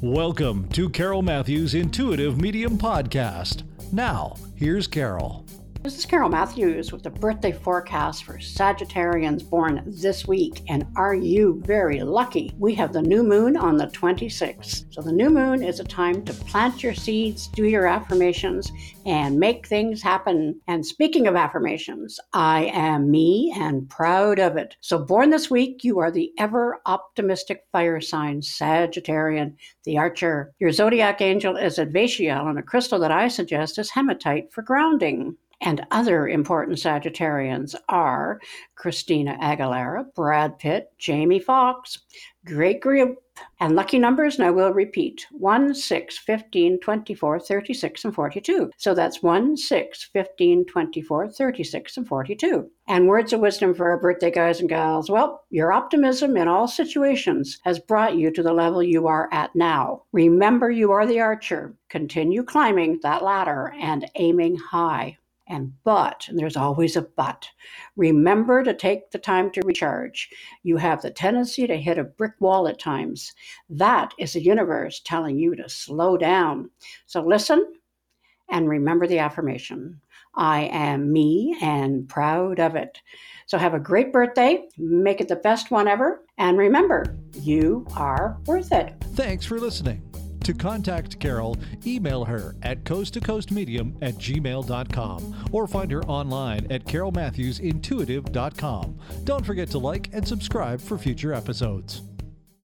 Welcome to Carole Matthews Intuitive Medium Podcast. Now, here's Carole. This is Carole Matthews with the birthday forecast for Sagittarians born this week. And are you very lucky? We have the new moon on the 26th. So, the new moon is a time to plant your seeds, do your affirmations, and make things happen. And speaking of affirmations, I am me and proud of it. So, born this week, you are the ever optimistic fire sign, Sagittarian, the archer. Your zodiac angel is Advachiel, and a crystal that I suggest is hematite for grounding. And other important Sagittarians are Christina Aguilera, Brad Pitt, Jamie Foxx, great group, and lucky numbers, and I will repeat 1, 6, 15, 24, 36, and 42. So that's 1, 6, 15, 24, 36, and 42. And words of wisdom for our birthday guys and gals. Well, your optimism in all situations has brought you to the level you are at now. Remember, you are the archer. Continue climbing that ladder and aiming high and but, and there's always a but. Remember to take the time to recharge. You have the tendency to hit a brick wall at times. That is the universe telling you to slow down. So listen and remember the affirmation I am me and proud of it. So have a great birthday, make it the best one ever, and remember, you are worth it. Thanks for listening. To contact Carole, email her at coasttocoastmedium at gmail.com or find her online at carolmatthewsintuitive.com. Don't forget to like and subscribe for future episodes.